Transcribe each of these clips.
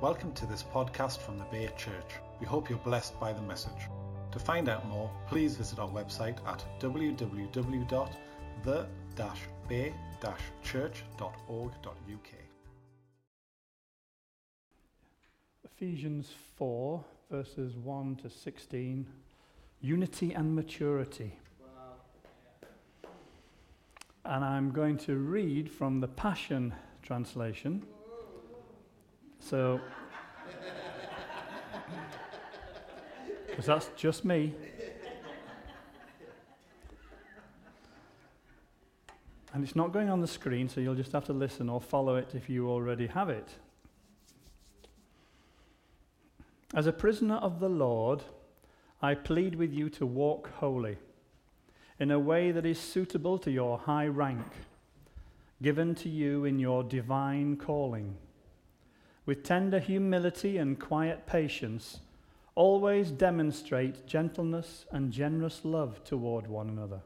Welcome to this podcast from the Bay Church. We hope you're blessed by the message. To find out more, please visit our website at www.the-bay-church.org.uk. Ephesians 4, verses 1 to 16 Unity and Maturity. And I'm going to read from the Passion Translation. So, because that's just me. And it's not going on the screen, so you'll just have to listen or follow it if you already have it. As a prisoner of the Lord, I plead with you to walk holy, in a way that is suitable to your high rank, given to you in your divine calling. With tender humility and quiet patience, always demonstrate gentleness and generous love toward one another,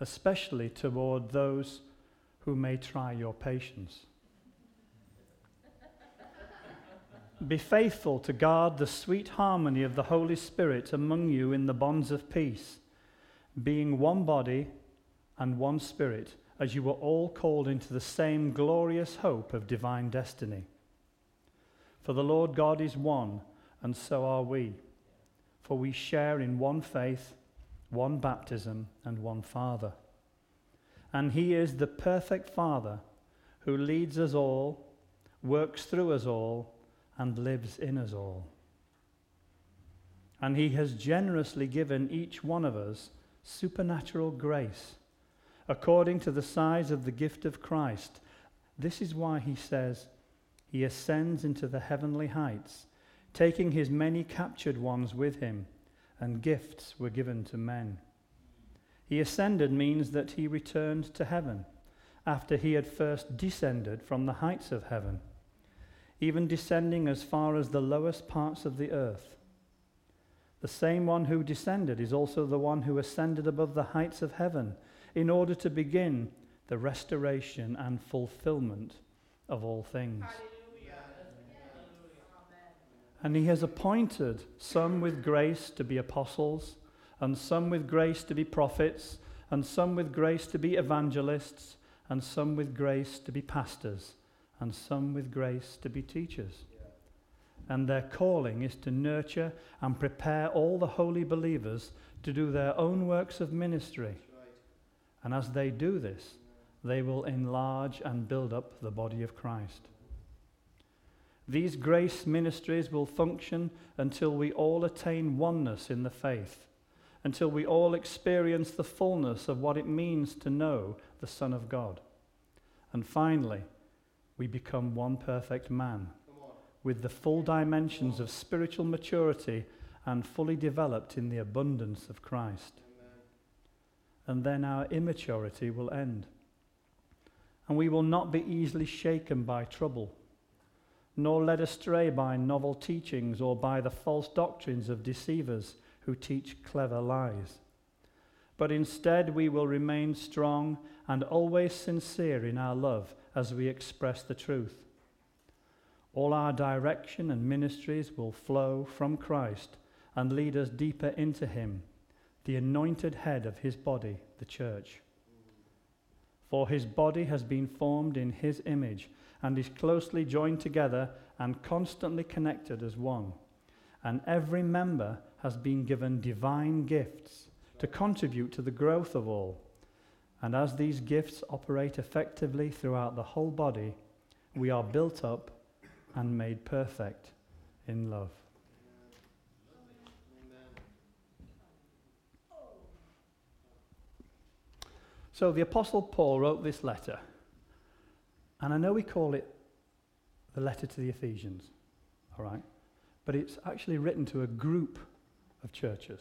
especially toward those who may try your patience. Be faithful to guard the sweet harmony of the Holy Spirit among you in the bonds of peace, being one body and one spirit, as you were all called into the same glorious hope of divine destiny. For the Lord God is one, and so are we. For we share in one faith, one baptism, and one Father. And He is the perfect Father who leads us all, works through us all, and lives in us all. And He has generously given each one of us supernatural grace according to the size of the gift of Christ. This is why He says, He ascends into the heavenly heights, taking His many captured ones with Him, and gifts were given to men. He ascended means that He returned to heaven after He had first descended from the heights of heaven even descending as far as the lowest parts of the earth. The same one who descended is also the one who ascended above the heights of heaven in order to begin the restoration and fulfillment of all things. And he has appointed some with grace to be apostles, and some with grace to be prophets, and some with grace to be evangelists, and some with grace to be pastors and some with grace to be teachers. And their calling is to nurture and prepare all the holy believers to do their own works of ministry. And as they do this, they will enlarge and build up the body of Christ. These grace ministries will function until we all attain oneness in the faith, until we all experience the fullness of what it means to know the Son of God. And finally, we become one perfect man with the full dimensions of spiritual maturity and fully developed in the abundance of Christ. Amen. And then our immaturity will end. And we will not be easily shaken by trouble, nor led astray by novel teachings or by the false doctrines of deceivers who teach clever lies. But instead, we will remain strong and always sincere in our love as we express the truth. All our direction and ministries will flow from Christ and lead us deeper into Him, the anointed head of His body, the church. For His body has been formed in His image and is closely joined together and constantly connected as one. And every member has been given divine gifts to contribute to the growth of all. And as these gifts operate effectively throughout the whole body, we are built up and made perfect in love. So the Apostle Paul wrote this letter, and I know we call it the letter to the Ephesians, all right? But it's actually written to a group of churches,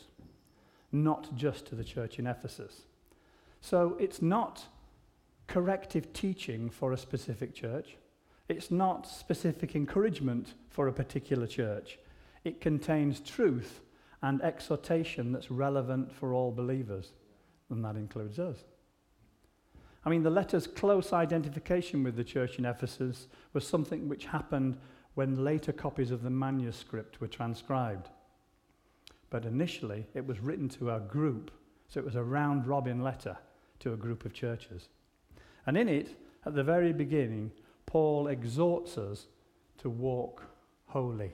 not just to the church in Ephesus. So it's not corrective teaching for a specific church. It's not specific encouragement for a particular church. It contains truth and exhortation that's relevant for all believers, and that includes us. I mean, the letter's close identification with the church in Ephesus was something which happened when later copies of the manuscript were transcribed. But initially, it was written to a group, so it was a round robin letter to a group of churches. And in it, at the very beginning, Paul exhorts us to walk holy.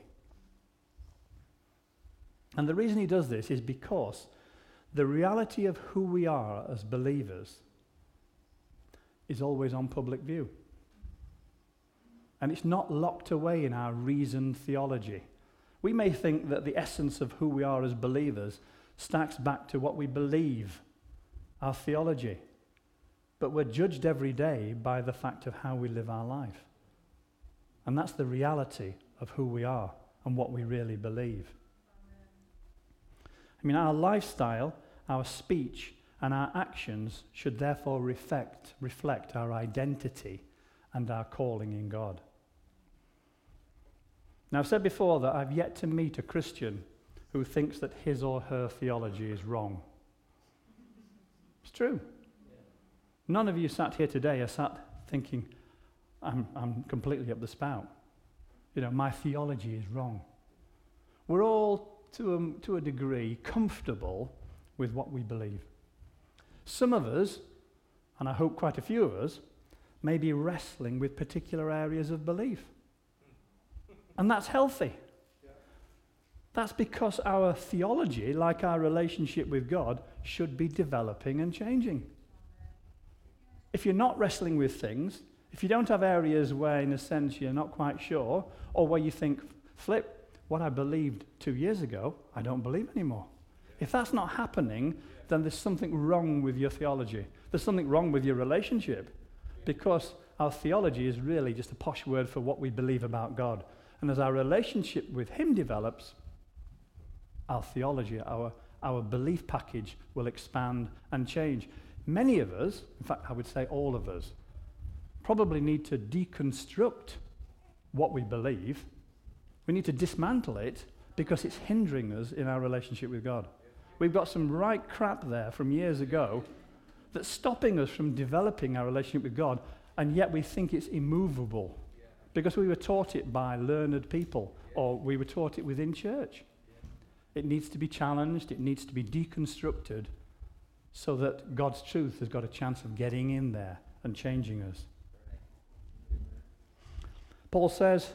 And the reason he does this is because the reality of who we are as believers is always on public view. And it's not locked away in our reasoned theology. We may think that the essence of who we are as believers stacks back to what we believe, our theology. But we're judged every day by the fact of how we live our life. And that's the reality of who we are and what we really believe. I mean, our lifestyle, our speech, and our actions should therefore reflect, reflect our identity and our calling in God. Now, I've said before that I've yet to meet a Christian who thinks that his or her theology is wrong. It's true. None of you sat here today are sat thinking, I'm, I'm completely up the spout. You know, my theology is wrong. We're all, to a, to a degree, comfortable with what we believe. Some of us, and I hope quite a few of us, may be wrestling with particular areas of belief. And that's healthy. That's because our theology, like our relationship with God, should be developing and changing. If you're not wrestling with things, if you don't have areas where, in a sense, you're not quite sure, or where you think, flip, what I believed two years ago, I don't believe anymore. If that's not happening, then there's something wrong with your theology. There's something wrong with your relationship. Because our theology is really just a posh word for what we believe about God. And as our relationship with Him develops, our theology, our, our belief package will expand and change. Many of us, in fact, I would say all of us, probably need to deconstruct what we believe. We need to dismantle it because it's hindering us in our relationship with God. We've got some right crap there from years ago that's stopping us from developing our relationship with God, and yet we think it's immovable because we were taught it by learned people or we were taught it within church. It needs to be challenged, it needs to be deconstructed so that God's truth has got a chance of getting in there and changing us. Paul says,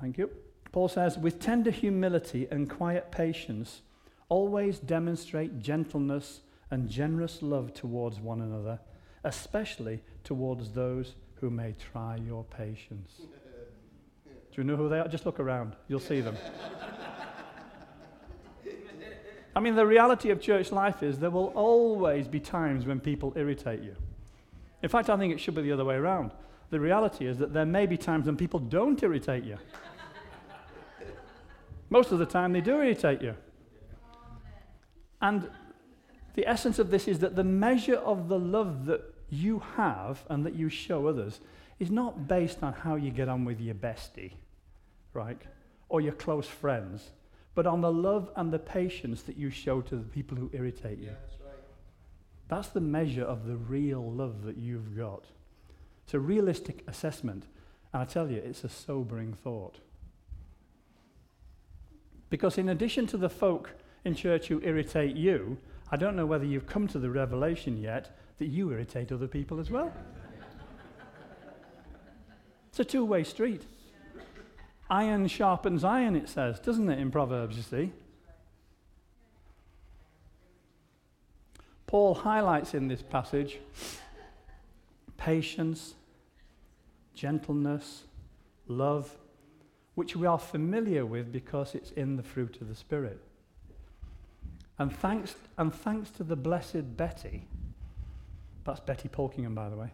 Thank you. Paul says, with tender humility and quiet patience, always demonstrate gentleness and generous love towards one another, especially towards those who may try your patience. Do you know who they are? Just look around, you'll see them. I mean, the reality of church life is there will always be times when people irritate you. In fact, I think it should be the other way around. The reality is that there may be times when people don't irritate you. Most of the time, they do irritate you. And the essence of this is that the measure of the love that you have and that you show others is not based on how you get on with your bestie, right? Or your close friends, but on the love and the patience that you show to the people who irritate you. Yeah, that's right. That's the measure of the real love that you've got. It's a realistic assessment, and I tell you, it's a sobering thought. Because in addition to the folk in church who irritate you, I don't know whether you've come to the revelation yet that you irritate other people as well. it's a two way street. Iron sharpens iron, it says, doesn't it, in Proverbs, you see? Paul highlights in this passage patience, gentleness, love, which we are familiar with because it's in the fruit of the Spirit. And thanks, and thanks to the blessed Betty, that's Betty Pulkingham, by the way,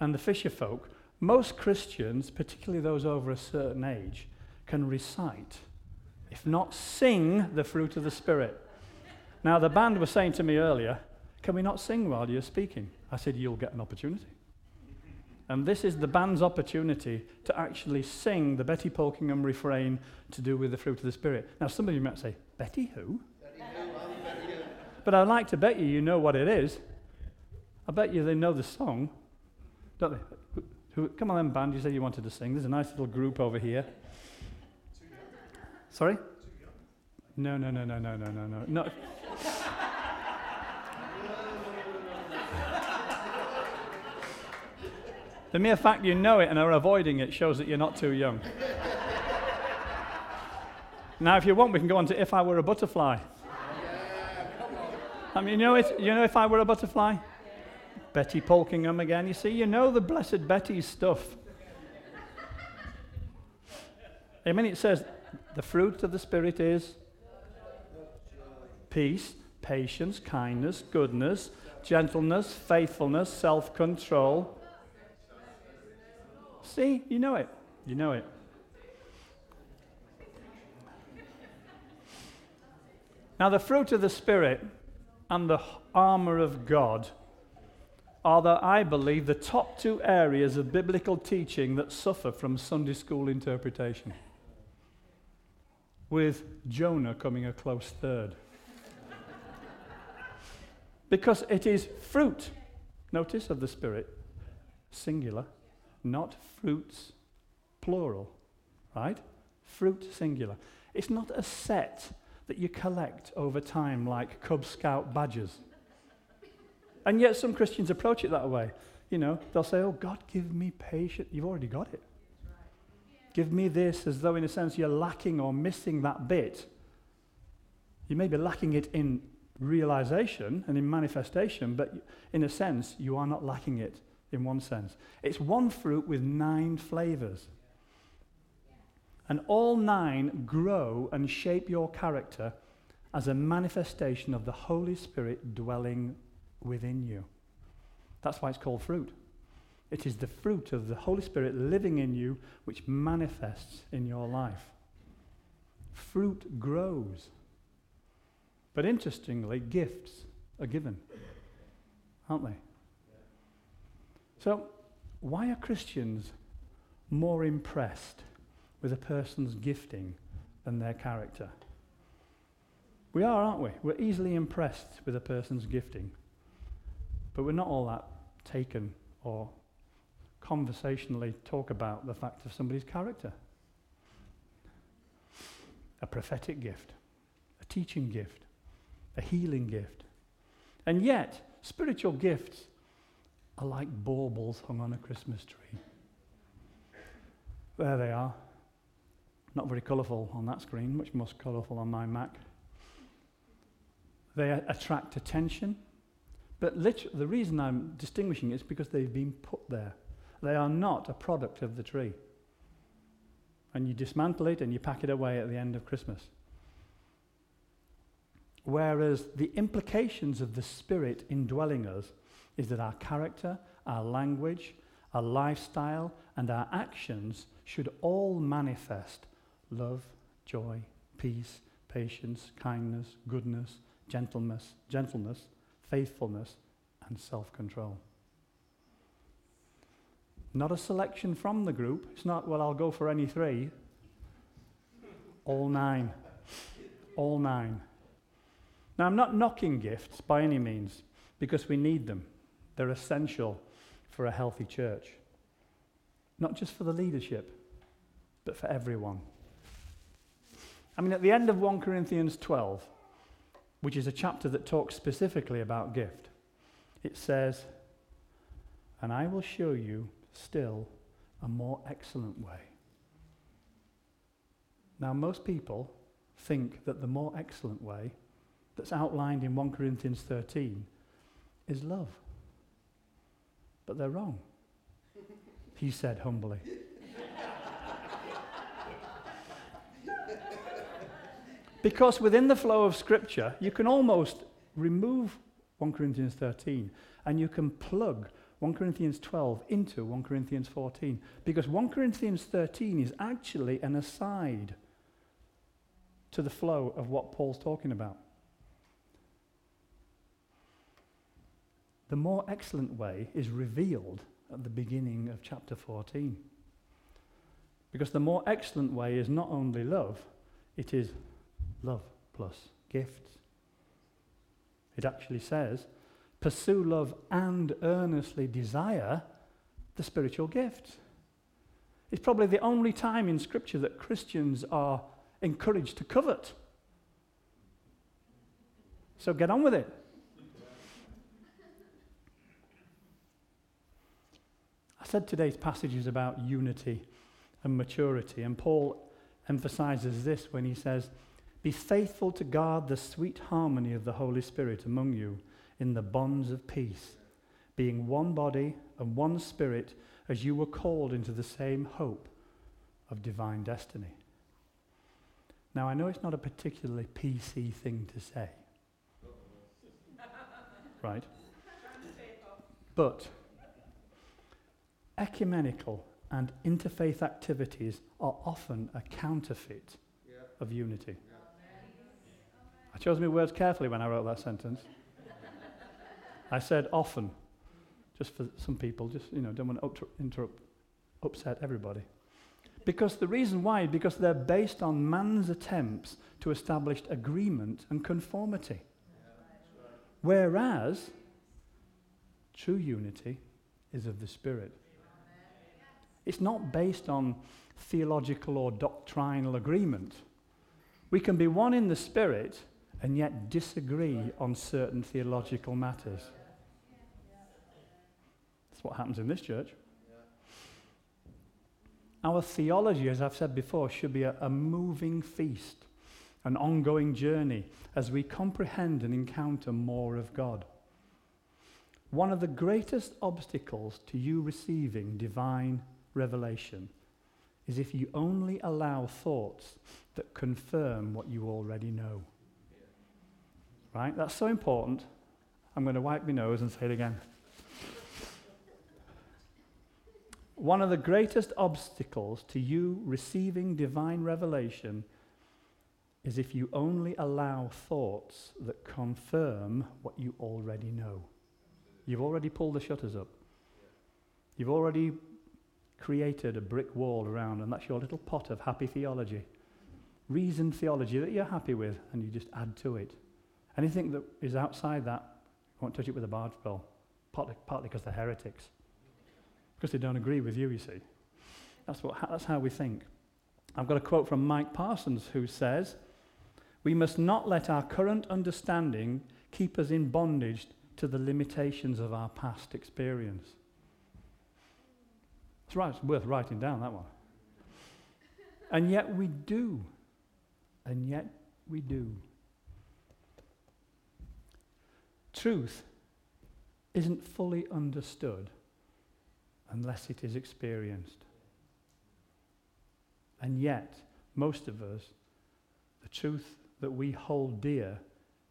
and the Fisherfolk, most Christians, particularly those over a certain age, can recite, if not sing, the fruit of the Spirit. Now, the band was saying to me earlier, Can we not sing while you're speaking? I said, You'll get an opportunity. And this is the band's opportunity to actually sing the Betty Pulkingham refrain to do with the fruit of the Spirit. Now, some of you might say, Betty who? But I'd like to bet you you know what it is. I bet you they know the song, don't they? Who, come on, then, band. You said you wanted to sing. There's a nice little group over here. Sorry? No, no, no, no, no, no, no, no. no. The mere fact you know it and are avoiding it shows that you're not too young. now, if you want, we can go on to If I Were a Butterfly. I mean, you know, it, you know If I Were a Butterfly? Betty Pulkingham again. You see, you know the Blessed Betty's stuff. I mean, it says the fruit of the Spirit is peace, patience, kindness, goodness, gentleness, faithfulness, self control. See, you know it. You know it. Now, the fruit of the Spirit and the armor of God are, I believe, the top two areas of biblical teaching that suffer from Sunday school interpretation with Jonah coming a close third. because it is fruit, notice, of the Spirit, singular, not fruits, plural, right? Fruit, singular. It's not a set that you collect over time like Cub Scout badges. And yet some Christians approach it that way. You know, they'll say, Oh, God, give me patience. You've already got it. Give me this as though, in a sense, you're lacking or missing that bit. You may be lacking it in realization and in manifestation, but in a sense, you are not lacking it in one sense. It's one fruit with nine flavors. And all nine grow and shape your character as a manifestation of the Holy Spirit dwelling within you. That's why it's called fruit. It is the fruit of the Holy Spirit living in you which manifests in your life. Fruit grows. But interestingly, gifts are given, aren't they? So, why are Christians more impressed with a person's gifting than their character? We are, aren't we? We're easily impressed with a person's gifting, but we're not all that taken or conversationally talk about the fact of somebody's character. A prophetic gift, a teaching gift, a healing gift. And yet, spiritual gifts are like baubles hung on a Christmas tree. There they are. Not very colourful on that screen, much more colourful on my Mac. They attract attention, but the reason I'm distinguishing is because they've been put there. They are not a product of the tree. And you dismantle it and you pack it away at the end of Christmas. Whereas the implications of the Spirit indwelling us is that our character, our language, our lifestyle, and our actions should all manifest love, joy, peace, patience, kindness, goodness, gentleness, gentleness, faithfulness, and self-control. Not a selection from the group. It's not, well, I'll go for any three. All nine. All nine. Now, I'm not knocking gifts by any means because we need them. They're essential for a healthy church. Not just for the leadership, but for everyone. I mean, at the end of 1 Corinthians 12, which is a chapter that talks specifically about gift, it says, And I will show you still a more excellent way. Now, most people think that the more excellent way that's outlined in 1 Corinthians 13 is love. But they're wrong, he said humbly. because within the flow of Scripture, you can almost remove 1 Corinthians 13 and you can plug 1 Corinthians 12 into 1 Corinthians 14. Because 1 Corinthians 13 is actually an aside to the flow of what Paul's talking about. The more excellent way is revealed at the beginning of chapter 14. Because the more excellent way is not only love, it is love plus gifts. It actually says, pursue love and earnestly desire the spiritual gifts. It's probably the only time in Scripture that Christians are encouraged to covet. So get on with it. Said today's passage is about unity and maturity, and Paul emphasizes this when he says, Be faithful to guard the sweet harmony of the Holy Spirit among you in the bonds of peace, being one body and one spirit as you were called into the same hope of divine destiny. Now, I know it's not a particularly PC thing to say, right? But ecumenical and interfaith activities are often a counterfeit yeah. of unity. Yeah. I chose my words carefully when I wrote that sentence. I said often, just for some people, just, you know, don't want to interrupt, upset everybody. Because the reason why, because they're based on man's attempts to establish agreement and conformity. Whereas true unity is of the Spirit. It's not based on theological or doctrinal agreement. We can be one in the Spirit and yet disagree on certain theological matters. That's what happens in this church. Our theology, as I've said before, should be a, a moving feast, an ongoing journey as we comprehend and encounter more of God. One of the greatest obstacles to you receiving divine revelation is if you only allow thoughts that confirm what you already know. Right? That's so important. I'm going to wipe my nose and say it again. One of the greatest obstacles to you receiving divine revelation is if you only allow thoughts that confirm what you already know. You've already pulled the shutters up. You've already created a brick wall around, and that's your little pot of happy theology. Reasoned theology that you're happy with, and you just add to it. Anything that is outside that, you won't touch it with a barge pole, partly, partly because they're heretics because they don't agree with you, you see. That's, what, that's how we think. I've got a quote from Mike Parsons who says, We must not let our current understanding keep us in bondage to the limitations of our past experience. It's right, worth writing down that one. And yet we do. And yet we do. Truth isn't fully understood unless it is experienced. And yet, most of us, the truth that we hold dear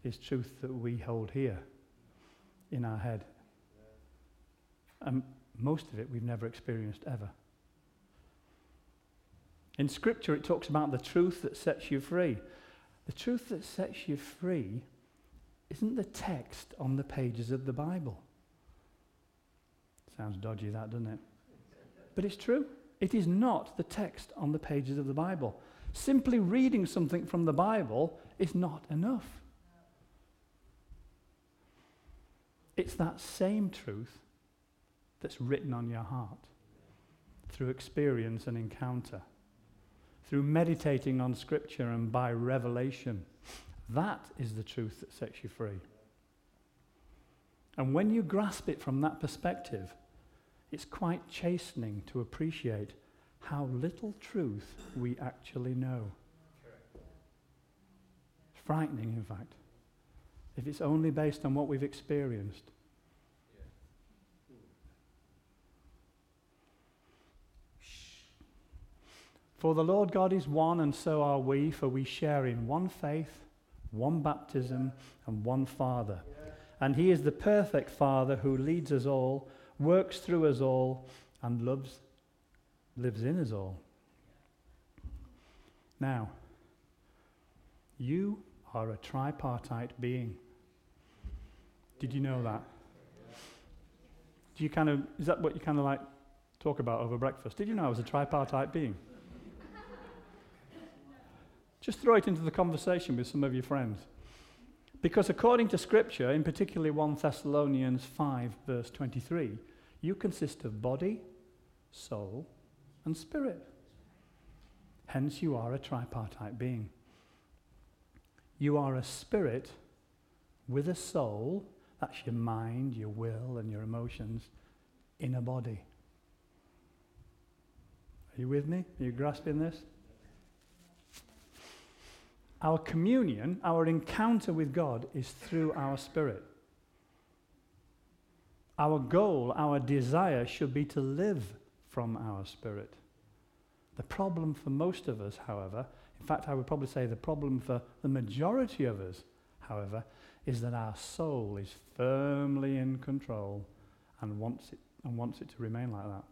is truth that we hold here in our head. And most of it we've never experienced ever. In Scripture, it talks about the truth that sets you free. The truth that sets you free isn't the text on the pages of the Bible. Sounds dodgy, that, doesn't it? But it's true. It is not the text on the pages of the Bible. Simply reading something from the Bible is not enough. It's that same truth that's written on your heart through experience and encounter, through meditating on Scripture and by revelation. That is the truth that sets you free. And when you grasp it from that perspective, it's quite chastening to appreciate how little truth we actually know. It's frightening, in fact, if it's only based on what we've experienced. For the Lord God is one, and so are we, for we share in one faith, one baptism, and one Father. And He is the perfect Father who leads us all works through us all, and loves, lives in us all. Now, you are a tripartite being. Did you know that? Do you kind of, is that what you kind of like talk about over breakfast? Did you know I was a tripartite being? Just throw it into the conversation with some of your friends. Because according to Scripture, in particularly 1 Thessalonians 5, verse 23, you consist of body, soul, and spirit. Hence, you are a tripartite being. You are a spirit with a soul, that's your mind, your will, and your emotions, in a body. Are you with me? Are you grasping this? Our communion, our encounter with God, is through our spirit. Our goal, our desire should be to live from our spirit. The problem for most of us, however, in fact, I would probably say the problem for the majority of us, however, is that our soul is firmly in control and wants it, and wants it to remain like that.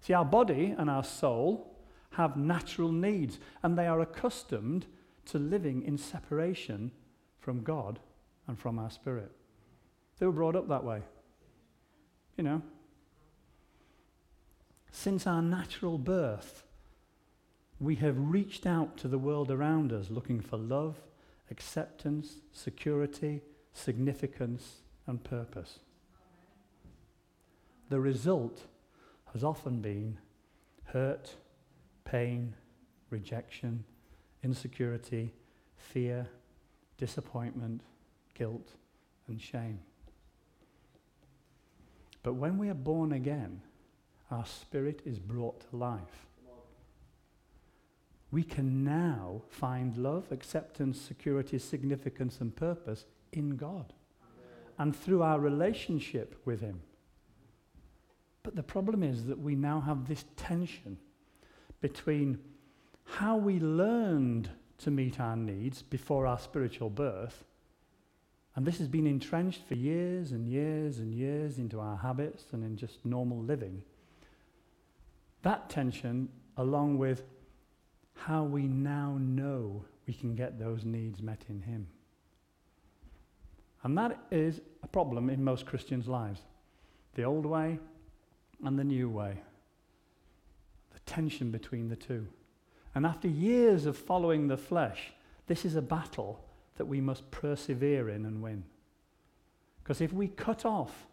See, our body and our soul have natural needs, and they are accustomed to living in separation from God and from our spirit. They were brought up that way. You know. Since our natural birth, we have reached out to the world around us looking for love, acceptance, security, significance, and purpose. The result has often been hurt, pain, rejection, insecurity, fear, disappointment, guilt, and shame. But when we are born again, our spirit is brought to life. We can now find love, acceptance, security, significance, and purpose in God and through our relationship with Him. But the problem is that we now have this tension between how we learned to meet our needs before our spiritual birth and this has been entrenched for years and years and years into our habits and in just normal living. That tension, along with how we now know we can get those needs met in Him. And that is a problem in most Christians' lives the old way and the new way. Tension between the two. And after years of following the flesh, this is a battle that we must persevere in and win. Because if we cut off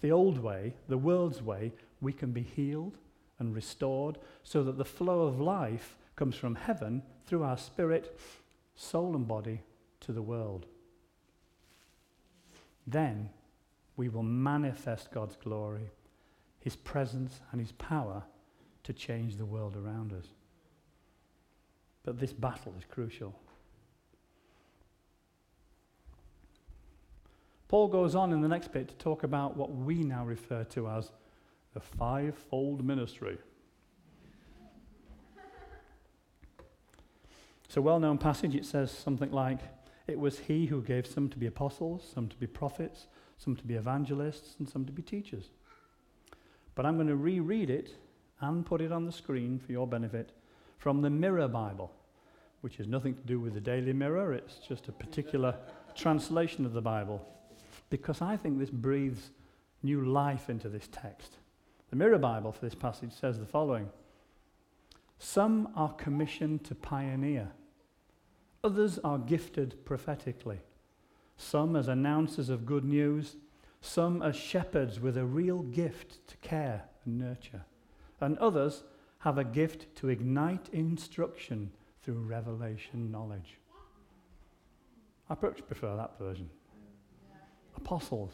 the old way, the world's way, we can be healed and restored so that the flow of life comes from heaven through our spirit, soul, and body to the world. Then we will manifest God's glory, His presence, and His power to change the world around us. But this battle is crucial. Paul goes on in the next bit to talk about what we now refer to as the fivefold ministry. It's a well known passage. It says something like, It was he who gave some to be apostles, some to be prophets, some to be evangelists, and some to be teachers. But I'm going to reread it and put it on the screen for your benefit from the Mirror Bible, which has nothing to do with the Daily Mirror, it's just a particular translation of the Bible. Because I think this breathes new life into this text. The Mirror Bible for this passage says the following. Some are commissioned to pioneer, others are gifted prophetically, some as announcers of good news, some as shepherds with a real gift to care and nurture, and others have a gift to ignite instruction through revelation knowledge. I prefer that version apostles,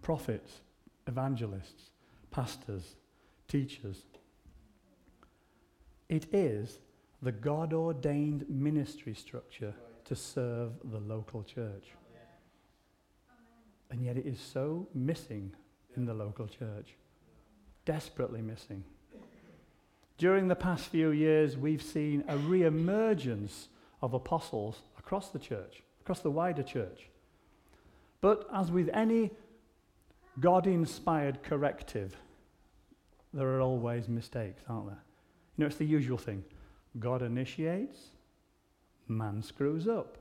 prophets, evangelists, pastors, teachers. It is the God ordained ministry structure to serve the local church. And yet it is so missing in the local church. Desperately missing. During the past few years, we've seen a re emergence of apostles across the church, across the wider church. But as with any God inspired corrective, there are always mistakes, aren't there? You know, it's the usual thing God initiates, man screws up.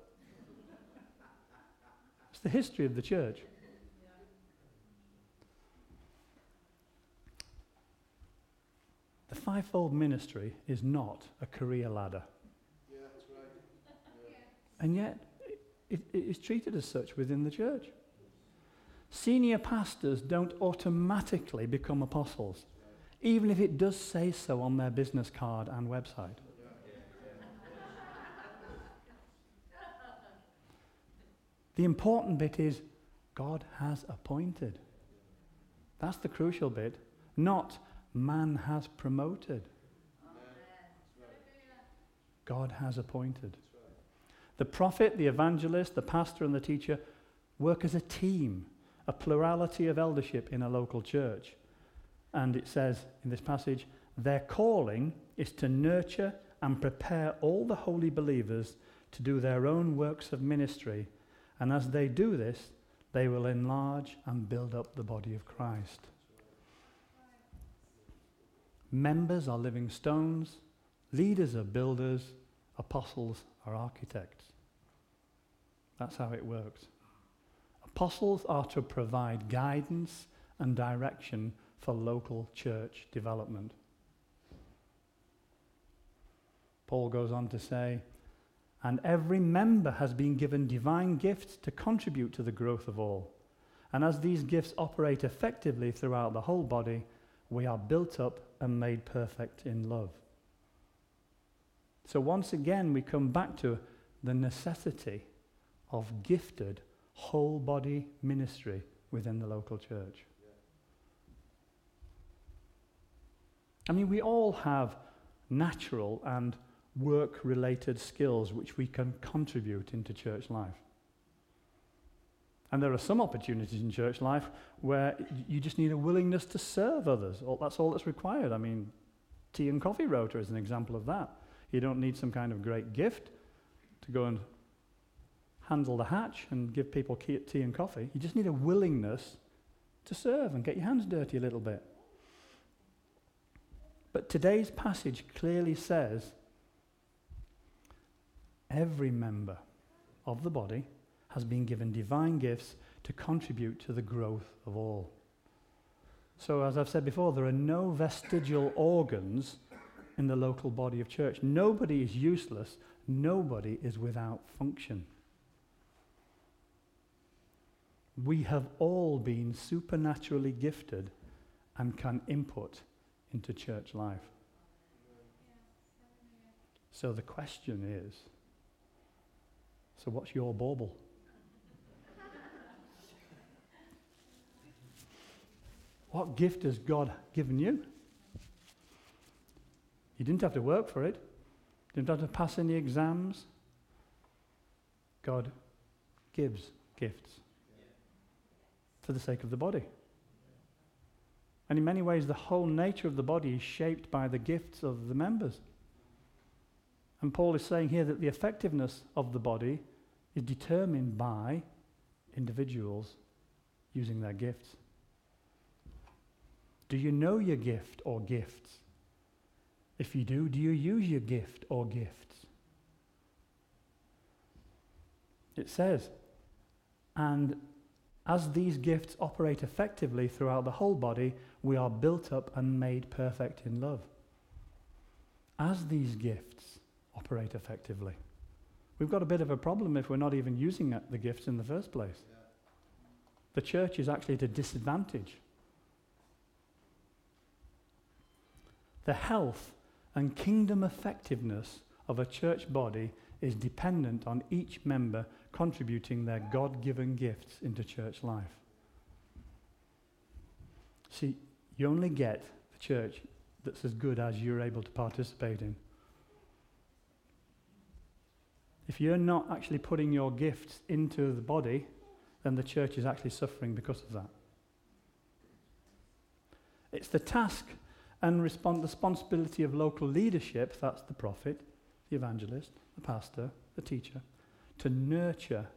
It's the history of the church. The fivefold ministry is not a career ladder. Yeah, right. yeah. And yet, it, it is treated as such within the church. Senior pastors don't automatically become apostles, even if it does say so on their business card and website. The important bit is God has appointed. That's the crucial bit, not man has promoted. God has appointed. The prophet, the evangelist, the pastor, and the teacher work as a team, a plurality of eldership in a local church. And it says in this passage, their calling is to nurture and prepare all the holy believers to do their own works of ministry. And as they do this, they will enlarge and build up the body of Christ. Members are living stones, leaders are builders, apostles are architects. That's how it works. Apostles are to provide guidance and direction for local church development. Paul goes on to say, and every member has been given divine gifts to contribute to the growth of all. And as these gifts operate effectively throughout the whole body, we are built up and made perfect in love. So once again, we come back to the necessity of gifted whole body ministry within the local church. I mean, we all have natural and work related skills which we can contribute into church life. And there are some opportunities in church life where you just need a willingness to serve others. That's all that's required. I mean, tea and coffee rota is an example of that. You don't need some kind of great gift to go and handle the hatch and give people tea and coffee. You just need a willingness to serve and get your hands dirty a little bit. But today's passage clearly says every member of the body has been given divine gifts to contribute to the growth of all. So, as I've said before, there are no vestigial organs in the local body of church. Nobody is useless, nobody is without function. We have all been supernaturally gifted and can input into church life. So the question is so, what's your bauble? What gift has God given you? You didn't have to work for it, you didn't have to pass any exams. God gives gifts for the sake of the body. And in many ways, the whole nature of the body is shaped by the gifts of the members. And Paul is saying here that the effectiveness of the body is determined by individuals using their gifts. Do you know your gift or gifts? If you do, do you use your gift or gifts? It says, and as these gifts operate effectively throughout the whole body, we are built up and made perfect in love. As these gifts operate effectively. We've got a bit of a problem if we're not even using the gifts in the first place. Yeah. The church is actually at a disadvantage. The health and kingdom effectiveness of a church body is dependent on each member contributing their God given gifts into church life. See, you only get the church that's as good as you're able to participate in. If you're not actually putting your gifts into the body, then the church is actually suffering because of that. It's the task and respons- responsibility of local leadership that's the prophet, the evangelist, the pastor, the teacher to nurture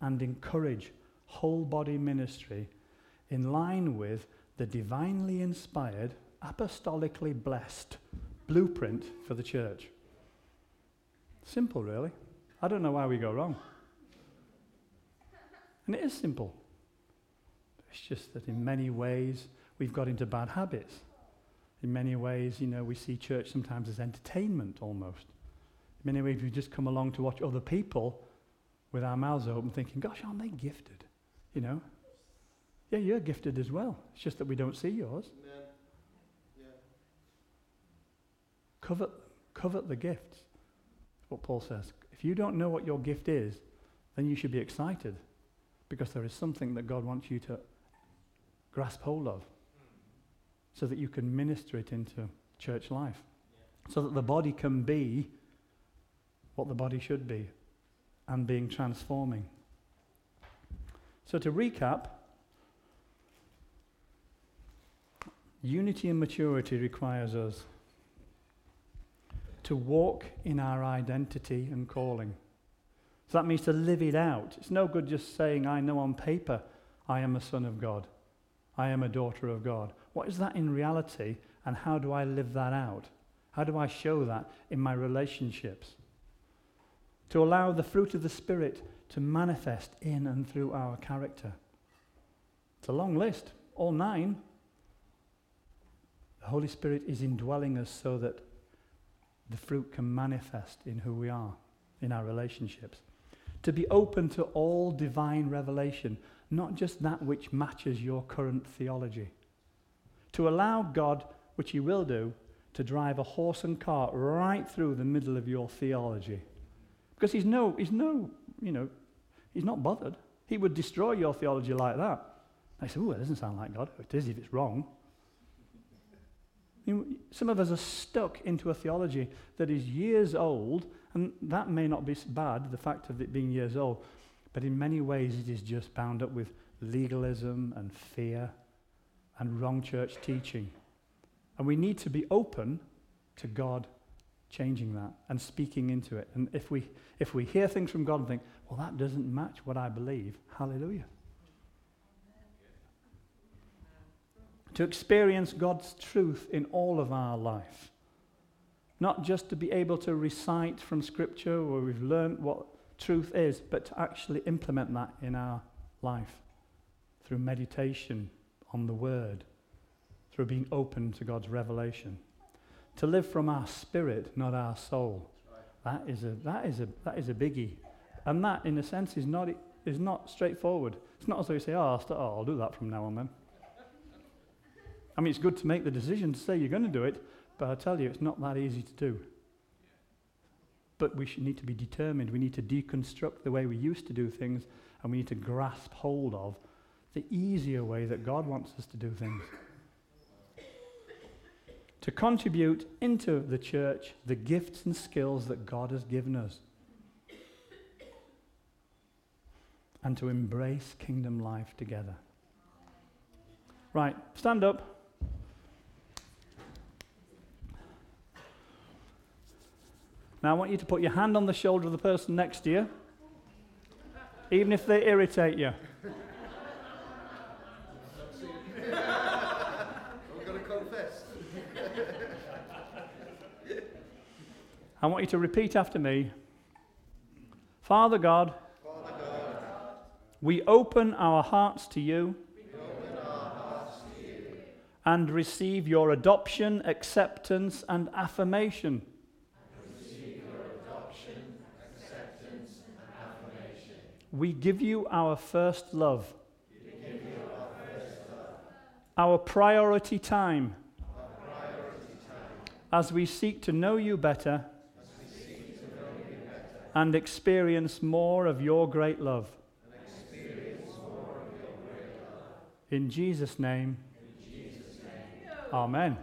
and encourage whole body ministry in line with the divinely inspired, apostolically blessed blueprint for the church. Simple, really. I don't know why we go wrong. And it is simple. It's just that in many ways we've got into bad habits. In many ways, you know, we see church sometimes as entertainment almost. In many ways, we just come along to watch other people with our mouths open, thinking, gosh, aren't they gifted? You know? Yeah, you're gifted as well. It's just that we don't see yours. Yeah. Covet, covet the gifts. What Paul says. If you don't know what your gift is, then you should be excited because there is something that God wants you to grasp hold of so that you can minister it into church life. So that the body can be what the body should be and being transforming. So to recap, unity and maturity requires us to walk in our identity and calling. So that means to live it out. It's no good just saying, I know on paper I am a son of God. I am a daughter of God. What is that in reality, and how do I live that out? How do I show that in my relationships? To allow the fruit of the Spirit to manifest in and through our character. It's a long list, all nine. The Holy Spirit is indwelling us so that the fruit can manifest in who we are, in our relationships. To be open to all divine revelation, not just that which matches your current theology. To allow God, which He will do, to drive a horse and cart right through the middle of your theology. Because He's no, he's no, you know, He's not bothered. He would destroy your theology like that. I say, oh, it doesn't sound like God. It is if it's wrong. You know, some of us are stuck into a theology that is years old, and that may not be bad, the fact of it being years old, but in many ways it is just bound up with legalism and fear and wrong church teaching. And we need to be open to God changing that and speaking into it. And if we, if we hear things from God and think, well, that doesn't match what I believe, hallelujah. to experience God's truth in all of our life. Not just to be able to recite from Scripture where we've learned what truth is, but to actually implement that in our life through meditation on the Word, through being open to God's revelation. To live from our spirit, not our soul. That is a, that is a, that is a biggie. And that, in a sense, is not, is not straightforward. It's not as though you say, oh I'll, start, oh, I'll do that from now on then. I mean, it's good to make the decision to say you're going to do it, but I tell you, it's not that easy to do. But we should need to be determined. We need to deconstruct the way we used to do things, and we need to grasp hold of the easier way that God wants us to do things. To contribute into the church the gifts and skills that God has given us. And to embrace kingdom life together. Right, stand up. Now, I want you to put your hand on the shoulder of the person next to you, even if they irritate you. I want you to repeat after me Father God, Father God we open our hearts to you, hearts to you. and receive your adoption, acceptance, and affirmation. We give you our first love. Our, priority time, As, we seek to know you better, and experience more of your great love. In Jesus' name. Amen.